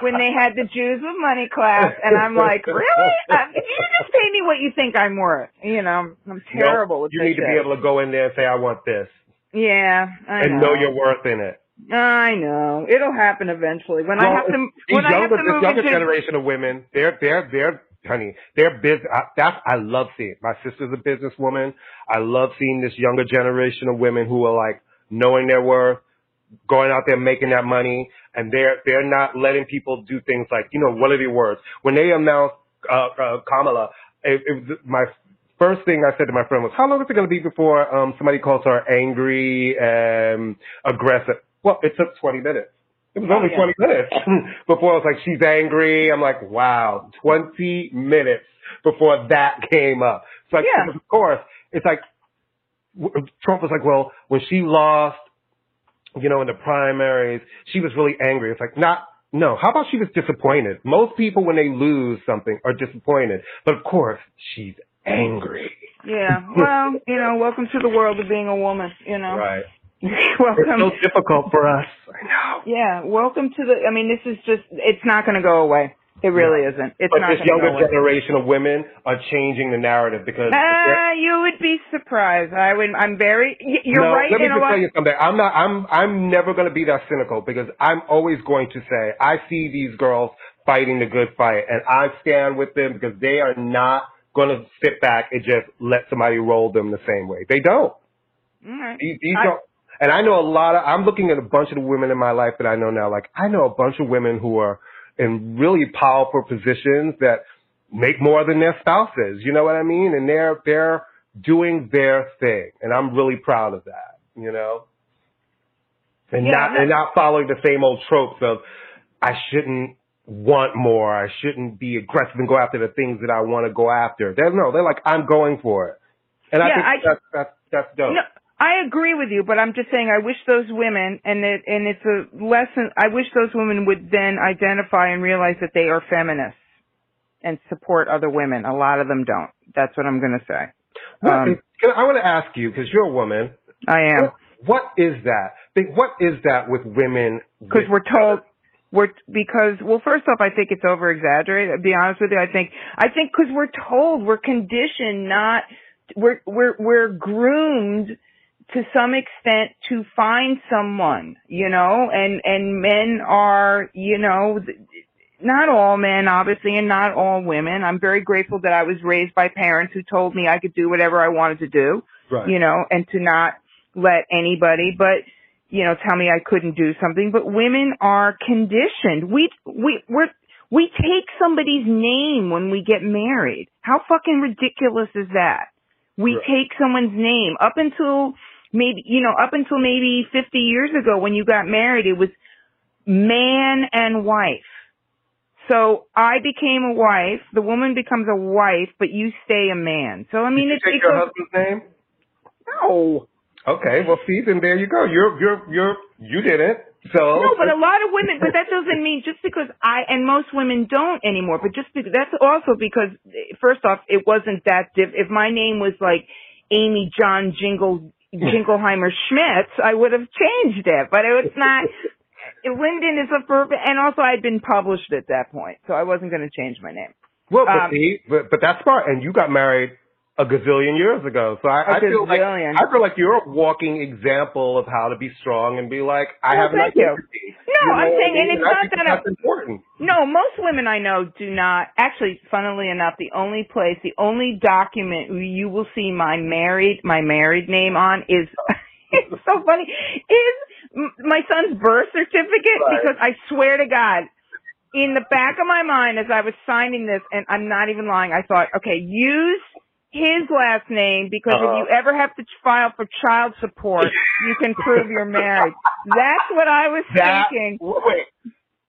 when they had the Jews with money class, and I'm like, really? You just pay me what you think I'm worth. You know, I'm terrible Nope. with You need to be able to go in there and say, I want this. Yeah, I and know. know your worth in it. I know. It'll happen eventually. When I Well, have to, when I have younger, to this move younger into, generation of women, they're, they're, they're, honey, they're business. That's, I love seeing. My sister's a businesswoman. I love seeing this younger generation of women who are like knowing their worth, going out there making that money, and they're, they're not letting people do things like, you know, what are the words? When they announced, uh, uh, Kamala, it, it was my first thing I said to my friend was, how long is it going to be before, um, somebody calls her angry and aggressive? Well, it took 20 minutes. It was Oh, only yeah. 20 minutes before I was like, she's angry. I'm like, wow, 20 minutes before that came up. So like, Yeah. of course, it's like, Trump was like, well, when she lost, you know, in the primaries, she was really angry. It's like, not, no, how about she was disappointed? Most people, when they lose something, are disappointed. But of course, she's angry. yeah. Well, you know, welcome to the world of being a woman. You know, Right. welcome. It's so difficult for us. I know. Yeah, welcome to the. I mean, this is just. It's not going to go away. It really isn't. It's But not this younger generation of women are changing the narrative because Ah, you would be surprised. I would. I'm very. You're no, right Let me in a just tell you something. I'm not. I'm. I'm never going to be that cynical because I'm always going to say I see these girls fighting the good fight, and I stand with them because they are not going to sit back and just let somebody roll them the same way. They don't. Right. These, these I- don't. And I know a lot of. I'm looking at a bunch of the women in my life that I know now. Like I know a bunch of women who are in really powerful positions that make more than their spouses. You know what I mean? And they're they're doing their thing, and I'm really proud of that. You know, and Yeah, not and not following the same old tropes of I shouldn't want more. I shouldn't be aggressive and go after the things that I want to go after. They're no, they're like I'm going for it, and I think I- that's that's that's dope. I agree with you, but I'm just saying I wish those women, and it, and it's a lesson. I wish those women would then identify and realize that they are feminists and support other women. A lot of them don't. That's what I'm going to say. What Um, I want to ask you because you're a woman. I am What, what is that? What is that with women? because we're told we're because well, first off, I think it's over exaggerated. To be honest with you, I think I think because we're told we're conditioned not we're we're we're groomed to some extent to find someone, you know, and and men are, you know, not all men obviously and not all women. I'm very grateful that I was raised by parents who told me I could do whatever I wanted to do Right. you know, and to not let anybody but you know tell me I couldn't do something. But women are conditioned. We we we're we take somebody's name when we get married. How fucking ridiculous is that? We Right. take someone's name up until maybe you know up until maybe 50 years ago when you got married it was man and wife. So I became a wife, the woman becomes a wife, but you stay a man. So I mean Did it's you take it your goes- husband's name? no. Okay. Well, see, then there you go. You're you're you're you did it. So No, but a lot of women, but that doesn't mean just because I, and most women don't anymore, but just because, that's also because, eh, first off, it wasn't that diff, if my name was like Amy John Jingle, Jingleheimer Schmitz, I would have changed it, but it was not, Linden is a perfect, and also I'd been published at that point, so I wasn't going to change my name. well, but um, see, but but that's smart. And you got married a gazillion years ago. So I feel like. I feel like you're a walking example of how to be strong and be like, I Well, have an thank you. No, You I'm saying, and it's not that that's important. No, most women I know do not. Actually, funnily enough, the only place, the only document you will see my married, my married name on is, it's so funny, is my son's birth certificate Right. because I swear to God, in the back of my mind as I was signing this, and I'm not even lying, I thought, okay, use his last name because Uh-huh. if you ever have to file for child support, you can prove you're married. That's what I was That thinking. wait.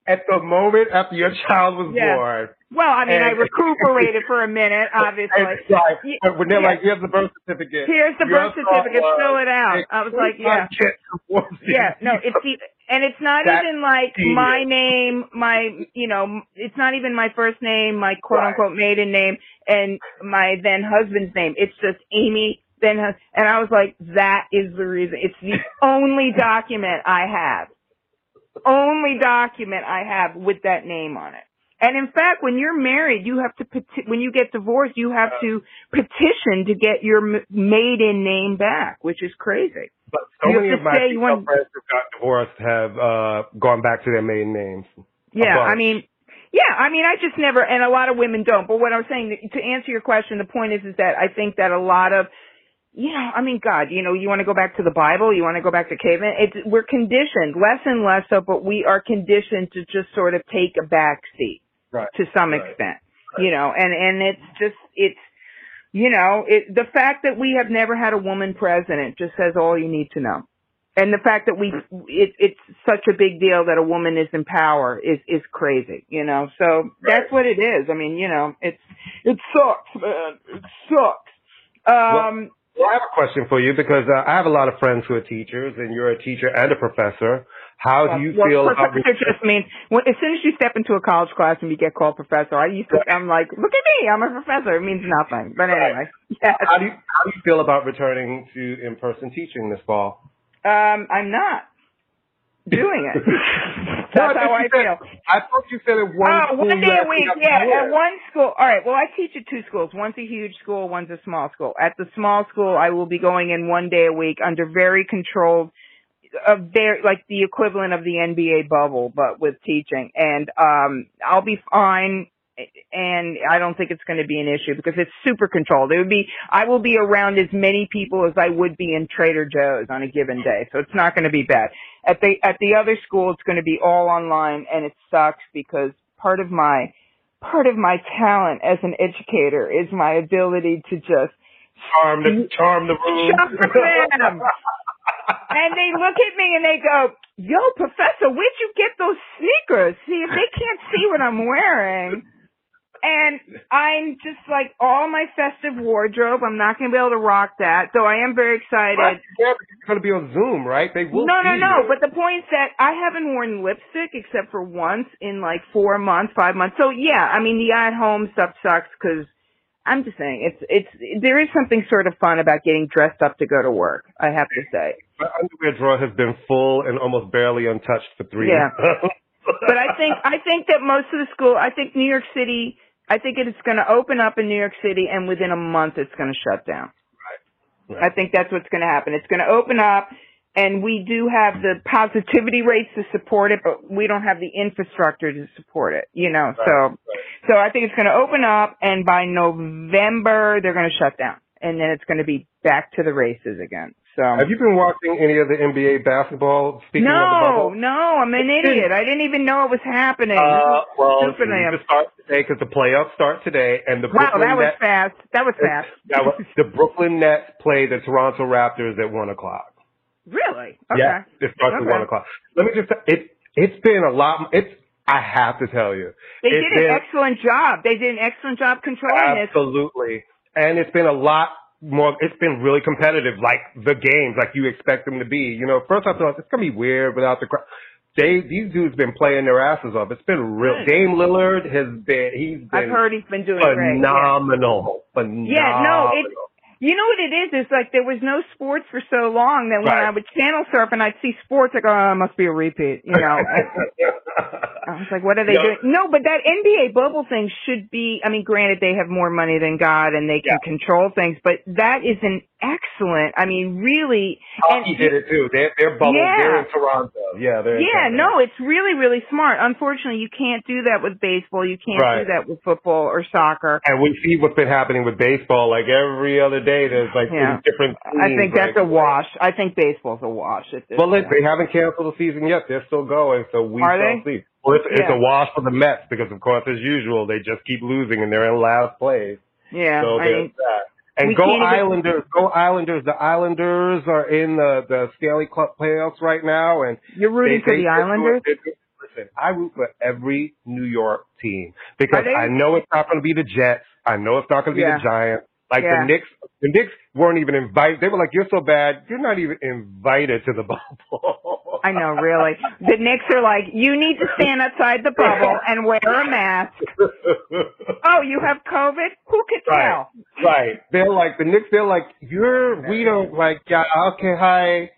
At the moment after your child was Yeah. born, Well, I mean, I recuperated for a minute, obviously. and, right, when they're yeah. like, "Here's the birth certificate," Here's the your birth certificate, was, fill it out. I was like, yeah. Yeah, no, it's the, and it's not even like genius. my name, my, you know, it's not even my first name, my quote Right. unquote maiden name, and my then husband's name. It's just Amy, then, and I was like, that is the reason. It's the only document I have. Only document I have with that name on it. And in fact, when you're married, you have to peti- when you get divorced, you have to petition to get your m- maiden name back, which is crazy. But so You many of my say you female want- friends who got divorced have uh gone back to their maiden names. Yeah. I mean, yeah, I mean, I just never, and a lot of women don't. But what I'm saying to answer your question, the point is, is that I think that a lot of, you know, I mean, God, you know, you want to go back to the Bible, you want to go back to caveman. It's we're conditioned, less and less so, but we are conditioned to just sort of take a back seat Right. to some Right. extent, you know, and and it's just it's. You know, it, the fact that we have never had a woman president just says all you need to know and the fact that we it, it's such a big deal that a woman is in power is is crazy you know so that's what it is i mean you know it's it sucks man it sucks um Well, I have a question for you because uh, I have a lot of friends who are teachers, and you're a teacher and a professor. How do you well, feel about professor just means when, as soon as you step into a college class and you get called professor i used to i'm like look at me i'm a professor it means nothing but anyway yes how do you how do you feel about returning to in person teaching this fall? um i'm not doing it that's how i feel said- I thought you said it one. Oh, one day a week, yeah. At one school. All right. Well, I teach at two schools. One's a huge school, one's a small school. At the small school, I will be going in one day a week under very controlled, a very like the equivalent of the NBA bubble, but with teaching. And um, I'll be fine. And I don't think it's going to be an issue because it's super controlled. It would be, I will be around as many people as I would be in Trader Joe's on a given day. So it's not going to be bad. At the, at the other school, it's going to be all online and it sucks because part of my, part of my talent as an educator is my ability to just charm the charm the room. Them. And they look at me and they go, "Yo, professor, where'd you get those sneakers? See if they can't see what I'm wearing." And I'm just like all my festive wardrobe. I'm not going to be able to rock that, so I am very excited. Right, yeah, it's going to be on Zoom, right? They will. No, no, no. you. But the point is that I haven't worn lipstick except for once in like four months, five months. So yeah, I mean the at home stuff sucks because I'm just saying it's it's there is something sort of fun about getting dressed up to go to work. I have to say. My underwear drawer has been full and almost barely untouched for three Yeah. months. But I think I think that most of the school. I think New York City. I think it's going to open up in New York City, and within a month, it's going to shut down. Right. I think that's what's going to happen. It's going to open up, and we do have the positivity rates to support it, but we don't have the infrastructure to support it. You know, Right, so right. so I think it's going to open up, and by November, they're going to shut down, and then it's going to be back to the races again. So. Have you been watching any of the NBA basketball? Speaking of the no, no, I'm an idiot. I didn't even know it was happening. Uh, well, Stupid I am. to start today because the playoffs start today, and the Wow, Brooklyn that was Nets, fast. That was fast. that was, the Brooklyn Nets play the Toronto Raptors at one o'clock. Really? Okay. Yeah, it starts Okay. at one o'clock. Let me just it it's been a lot. It's I have to tell you, They did an been- excellent job. They did an excellent job controlling this. absolutely, and it's been a lot more. It's been really competitive, like the games, like you expect them to be. You know, first I thought it's gonna be weird without the crowd. They these dudes been playing their asses off. It's been real. Good. Dame Lillard has been he's been I've heard he's been doing great. Yeah. phenomenal. Phenomenal. Yeah, no, it- You know what it is? It's like there was no sports for so long that when Right. I would channel surf and I'd see sports, I go, oh, it must be a repeat. You know, I was like, what are they doing? No, but that NBA bubble thing should be, I mean, granted they have more money than God and they can control things, but that is an excellent, I mean, really, Hockey did it too. They're, they're bubble. Yeah. They're in Toronto. Yeah, they're yeah, Toronto. no, it's really, really smart. Unfortunately, you can't do that with baseball. You can't Right. do that with football or soccer. And we see what's been happening with baseball. Like every other day, there's like Yeah. these different. I think that's like- a wash. I think baseball's a wash at this Well, look, point. they haven't canceled the season yet. They're still going, so we Are shall they? see. Well, it's, it's a wash for the Mets because, of course, as usual, they just keep losing and they're in last place. Yeah, so I mean, that. And we go can't even- Islanders, go Islanders. The Islanders are in the the Stanley Cup playoffs right now, and you're rooting they- for they- the Islanders? doing- Listen, I root for every New York team because they? I know it's not going to be the Jets. I know it's not going to be Yeah. the Giants. Like Yeah. the Knicks, the Knicks weren't even invited. They were like, "You're so bad, you're not even invited to the bubble." I know, really. The Knicks are like, you need to stand outside the bubble and wear a mask. Oh, you have COVID? Who could Right. tell? right. They're like the Knicks. They're like, "You're. We don't like. Yeah. Okay. Hi."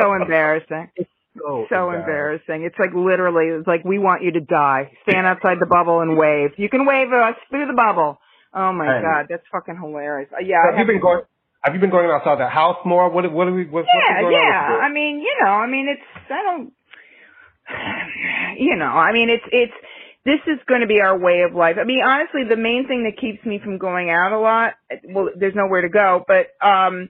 So embarrassing. so, So embarrassing. It's like literally, it's like we want you to die. Stand outside the bubble and wave. You can wave us through the bubble. Oh my god, that's fucking hilarious. Uh, Yeah, Have you been going? Have you been going outside the house more? What? What are we? What, what's yeah, on yeah. I mean, you know, I mean, it's I don't, you know, I mean, it's it's this is going to be our way of life. I mean, honestly, the main thing that keeps me from going out a lot, well, there's nowhere to go, but um,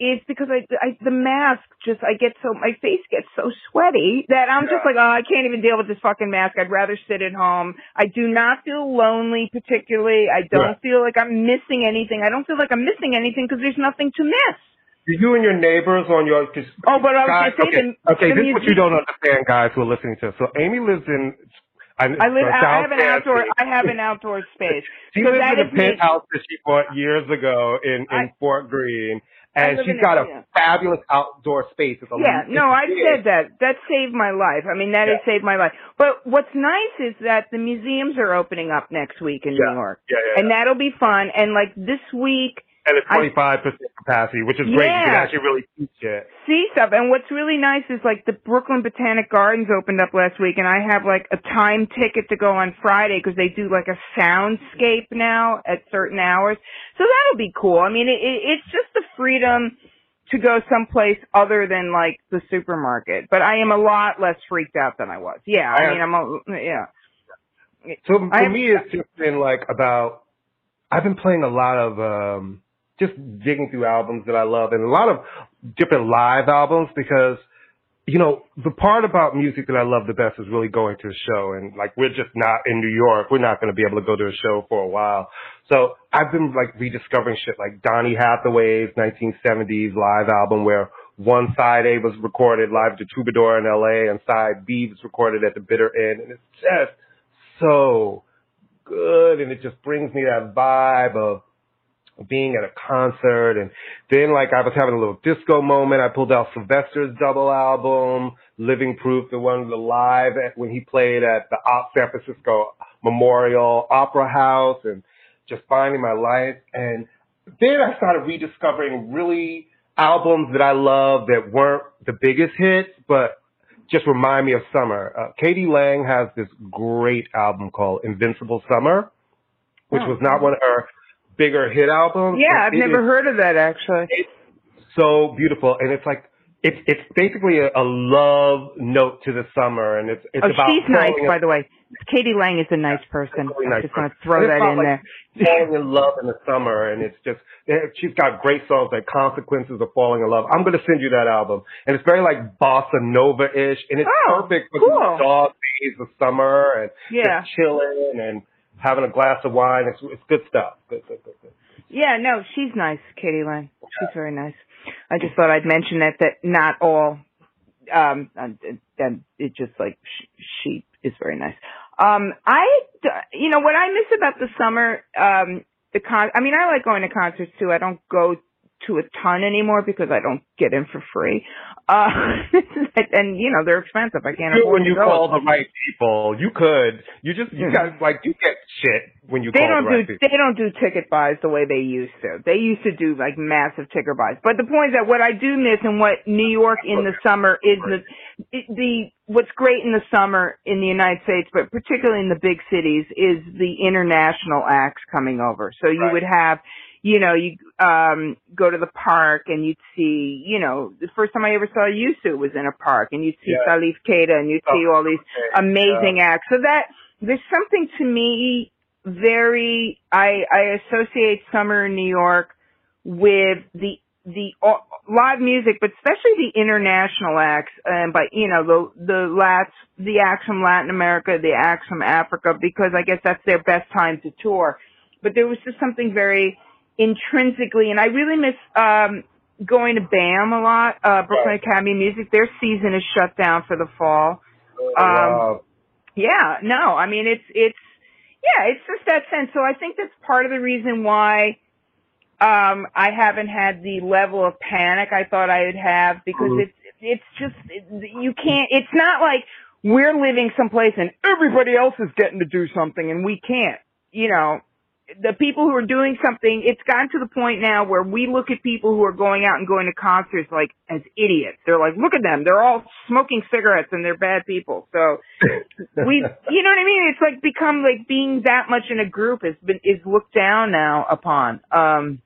is because I, I the mask just I get so my face gets so sweaty that I'm just like, oh, I can't even deal with this fucking mask. I'd rather sit at home. I do not feel lonely particularly. I don't Right. feel like I'm missing anything. I don't feel like I'm missing anything because there's nothing to miss. You and your neighbors on your. Cause Oh, but I was guys, gonna say okay, the- okay. the this is what you don't understand, guys who are listening to. So Amy lives in. I, I live. I have an outdoor. I have an outdoor space. She so lives in a me. penthouse that she bought years ago in in I- Fort Greene, and she's got a- a fabulous outdoor space. It's a, Yeah, no, I said that. That saved my life. I mean, that has saved my life. But what's nice is that the museums are opening up next week in Yeah. New York, Yeah, yeah, and yeah. that'll be fun. And like this week, and it's twenty five percent capacity, which is great. You can actually really teach it. see stuff. And what's really nice is like the Brooklyn Botanic Gardens opened up last week, and I have like a time ticket to go on Friday because they do like a soundscape now at certain hours. So that'll be cool. I mean, it, it, it's just the freedom to go someplace other than like the supermarket. But I am a lot less freaked out than I was. Yeah, I I- mean, I'm a, yeah. So for I me, it's just been like about. I've been playing a lot of um just digging through albums that I love, and a lot of different live albums because you know the part about music that I love the best is really going to a show, and like we're just not in New York, we're not going to be able to go to a show for a while. So I've been like rediscovering shit like Donny Hathaway's 1970s live album where. One side A was recorded live at the Troubadour in LA and side B was recorded at the bitter end and it's just so good and it just brings me that vibe of being at a concert and then like I was having a little disco moment. I pulled out Sylvester's double album, Living Proof, the one the live at, when he played at the Op San Francisco Memorial Opera House and just finding my life and then I started rediscovering really albums that I love that weren't the biggest hits, but just remind me of summer. Uh, k.d. lang has this great album called Invincible Summer, which Oh. was not one of her bigger hit albums. Yeah, I've never is heard of that actually. It's so beautiful, and it's like it's it's basically a, a love note to the summer, and it's it's oh, about she's nice, by the way. k.d. lang is a nice person. really I nice just want to throw that in like there. falling in love in the summer, and it's just eh, she's got great songs like "Consequences of Falling in Love." I'm gonna send you that album, and it's very like bossa nova ish, and it's Oh, perfect for cool. the dog days of summer and Yeah. just chilling and having a glass of wine. It's it's good stuff. Good, good, good, good. Yeah, no, she's nice, k.d. lang. She's very nice. I just thought I'd mention that that not all um and and it just like sh- she is very nice. Um I you know what I miss about the summer um the con I mean I like going to concerts too. I don't go to a ton anymore because I don't get in for free. Uh and you know they're expensive. I can't afford when you call the right people, you could. You just you Mhm. got like you get shit when you they call don't the right do people. they don't do ticket buys the way they used to. They used to do like massive ticket buys. But the point is that what I do miss and what New York in the summer is the the what's great in the summer in the United States, but particularly in the big cities, is the international acts coming over. So you Right. would have, you know, you um go to the park and you'd see, you know, the first time I ever saw Youssou was in a park, and you'd see Yeah. Salif Keita, and you'd see all these Okay, amazing acts. So that there's something to me very I I associate summer in New York with the the uh, live music, but especially the international acts, and by you know the the lats the acts from Latin America, the acts from Africa, because I guess that's their best time to tour. But there was just something very intrinsically, and I really miss um going to BAM a lot, uh Brooklyn Right. Academy of Music. Their season is shut down for the fall. Oh, Um, wow. Yeah, no, I mean it's it's yeah, it's just that sense. So I think that's part of the reason why um I haven't had the level of panic I thought I would have because Mhm. it's it's just you can't it's not like we're living someplace and everybody else is getting to do something and we can't. You know, the people who are doing something, it's gotten to the point now where we look at people who are going out and going to concerts like as idiots. They're like, look at them. They're all smoking cigarettes and they're bad people. So we, you know what I mean? It's like become like being that much in a group has been, is looked down now upon. Um,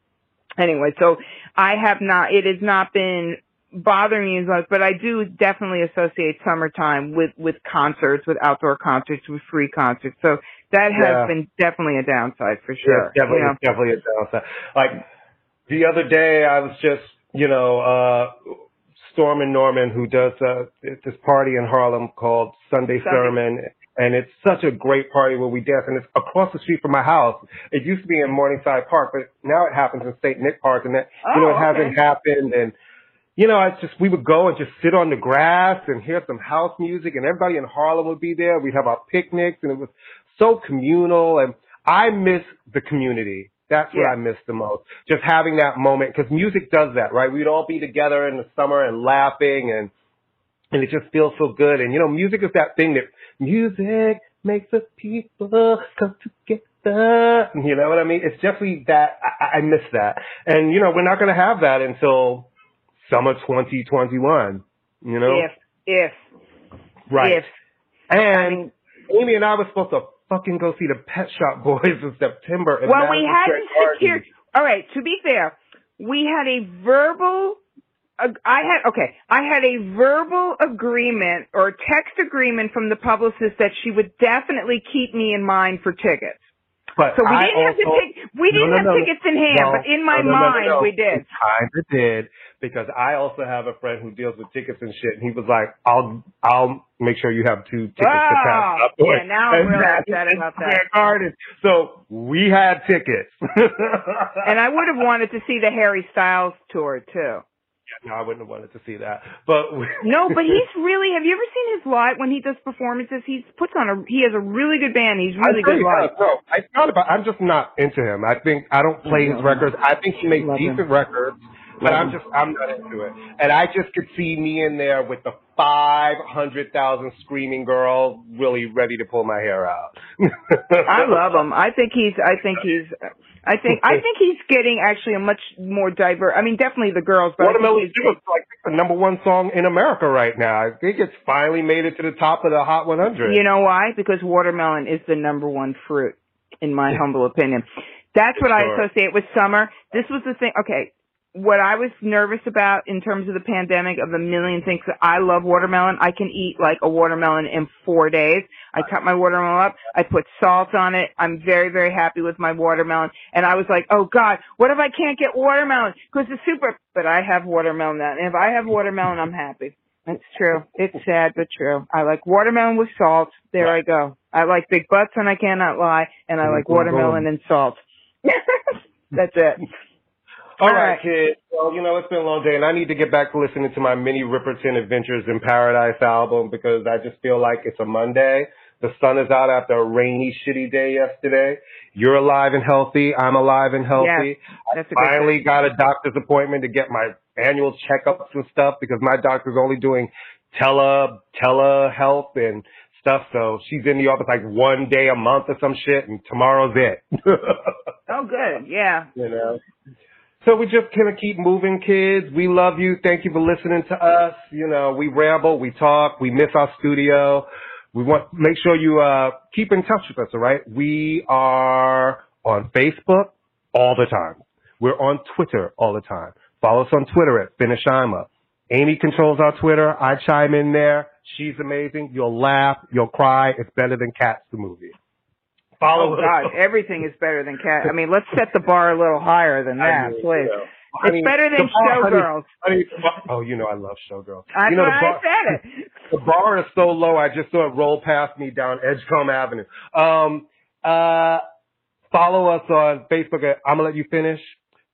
anyway, so I have not, it has not been bothering me as much, but I do definitely associate summertime with, with concerts, with outdoor concerts, with free concerts. So that has Yeah. been definitely a downside for sure. it's definitely, you know? it's definitely a downside. Like the other day, I was just, you know, uh, Stormin Norman, who does uh, this party in Harlem called Sunday Sunday. Sermon, and it's such a great party where we dance, and it's across the street from my house. It used to be in Morningside Park, but now it happens in St. Nick Park, and that, you know, Oh, it hasn't happened, and you know, it's just we would go and just sit on the grass and hear some house music, and everybody in Harlem would be there. We'd have our picnics, and it was so communal. And I miss the community. That's what Yeah. I miss the most. Just having that moment, because music does that, right? We'd all be together in the summer and laughing, and and it just feels so good. And you know, music is that thing that music makes the people come together. You know what I mean? It's definitely that. I, I miss that. And you know, we're not going to have that until summer 2021. You know, If, if, right? if, and I mean, Amy and I were supposed to fucking go see the Pet Shop Boys in September. in well, we had Square to Garden. secure. All right. To be fair, we had a verbal. I had okay. I had a verbal agreement or text agreement from the publicist that she would definitely keep me in mind for tickets. But So we I didn't have also- tic- we No, didn't no, have no. tickets in hand, but in my mind we did. Kind of did because I also have a friend who deals with tickets and shit, and he was like, "I'll, I'll make sure you have two tickets to Oh, pass." up yeah, with." now I'm And really upset about that. Garden. So we had tickets. And I would have wanted to see the Harry Styles tour too. No, I wouldn't have wanted to see that, but No, but he's really. Have you ever seen his live when he does performances? He puts on a. He has a really good band. He's really agree, good live. yeah, No, I thought about. I'm just not into him. I think I don't play his records. I think he makes Love him. decent records, but I'm just I'm not into it. And I just could see me in there with the five hundred thousand screaming girls, really ready to pull my hair out. I love him. I think he's. I think he's. I think. I think he's getting actually a much more diverse. I mean, definitely the girls, but Watermelon Sugar is like the number one song in America right now. I think it's finally made it to the top of the Hot 100. You know why? Because watermelon is the number one fruit, in my humble opinion. That's what I associate with summer. This was the thing. Okay, what I was nervous about in terms of the pandemic of the million things that I love watermelon. I can eat like a watermelon in four days. I cut my watermelon up. I put salt on it. I'm very, very happy with my watermelon. And I was like, oh God, what if I can't get watermelon? Cause it's super, but I have watermelon now. And if I have watermelon, I'm happy. It's true. It's sad, but true. I like watermelon with salt. There I go. I like big butts and I cannot lie. And I like watermelon and salt. That's it. All right, kids. Well, you know, it's been a long day, and I need to get back to listening to my Minnie Riperton Adventures in Paradise album because I just feel like it's a Monday. The sun is out after a rainy, shitty day yesterday. You're alive and healthy. I'm alive and healthy. I finally got a doctor's appointment to get my annual checkups and stuff because my doctor's only doing tele telehealth and stuff. So she's in the office like one day a month or some shit, and tomorrow's it. Oh, good. Yeah. you know. So we just kind of keep moving, kids. We love you. Thank you for listening to us. You know, we ramble, we talk, we miss our studio. We want make sure you uh, keep in touch with us. All right, we are on Facebook all the time. We're on Twitter all the time. Follow us on Twitter at Finishima. Amy controls our Twitter. I chime in there. She's amazing. You'll laugh. You'll cry. It's better than Cats the movie. Follow oh God, everything is better than Cat. I mean, let's set the bar a little higher than that, I mean, please. You know, it's mean, better than Showgirls. oh, you know I love Showgirls. I, you know, the bar, I said it. The bar is so low. I just saw it roll past me down Edgecombe Avenue. Um, uh, follow us on Facebook. At, I'm gonna let you finish.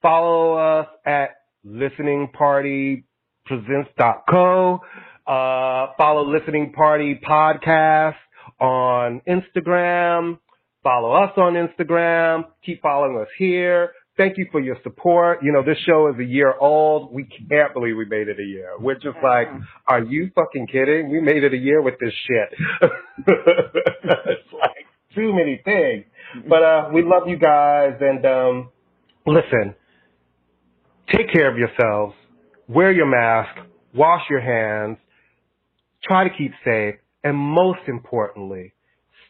Follow us at Listening Party Presents.co. Uh, follow Listening Party Podcast on Instagram. Follow us on Instagram. Keep following us here. Thank you for your support. You know, this show is a year old. We can't believe we made it a year. We're just like, are you fucking kidding? We made it a year with this shit. it's like too many things. But uh we love you guys and um listen, take care of yourselves, wear your mask, wash your hands, try to keep safe, and most importantly,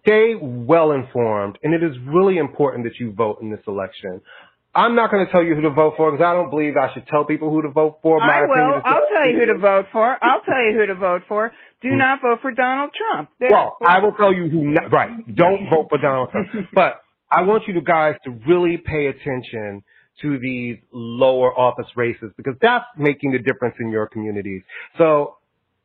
stay well informed. And it is really important that you vote in this election. I'm not going to tell you who to vote for because I don't believe I should tell people who to vote for. My I will. I'll tell you who to vote for. I'll tell you who to vote for. Do hmm. not vote for Donald Trump. There. Well, I will tell you who. Not, right. Don't vote for Donald Trump. But I want you to guys to really pay attention to these lower office races because that's making the difference in your communities. So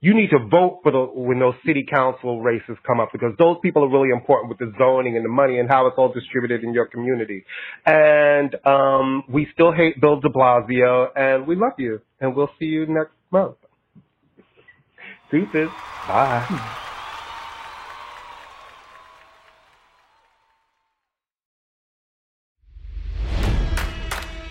you need to vote for the when those city council races come up because those people are really important with the zoning and the money and how it's all distributed in your community. And um, we still hate Bill De Blasio, and we love you, and we'll see you next month. Deuces. Bye.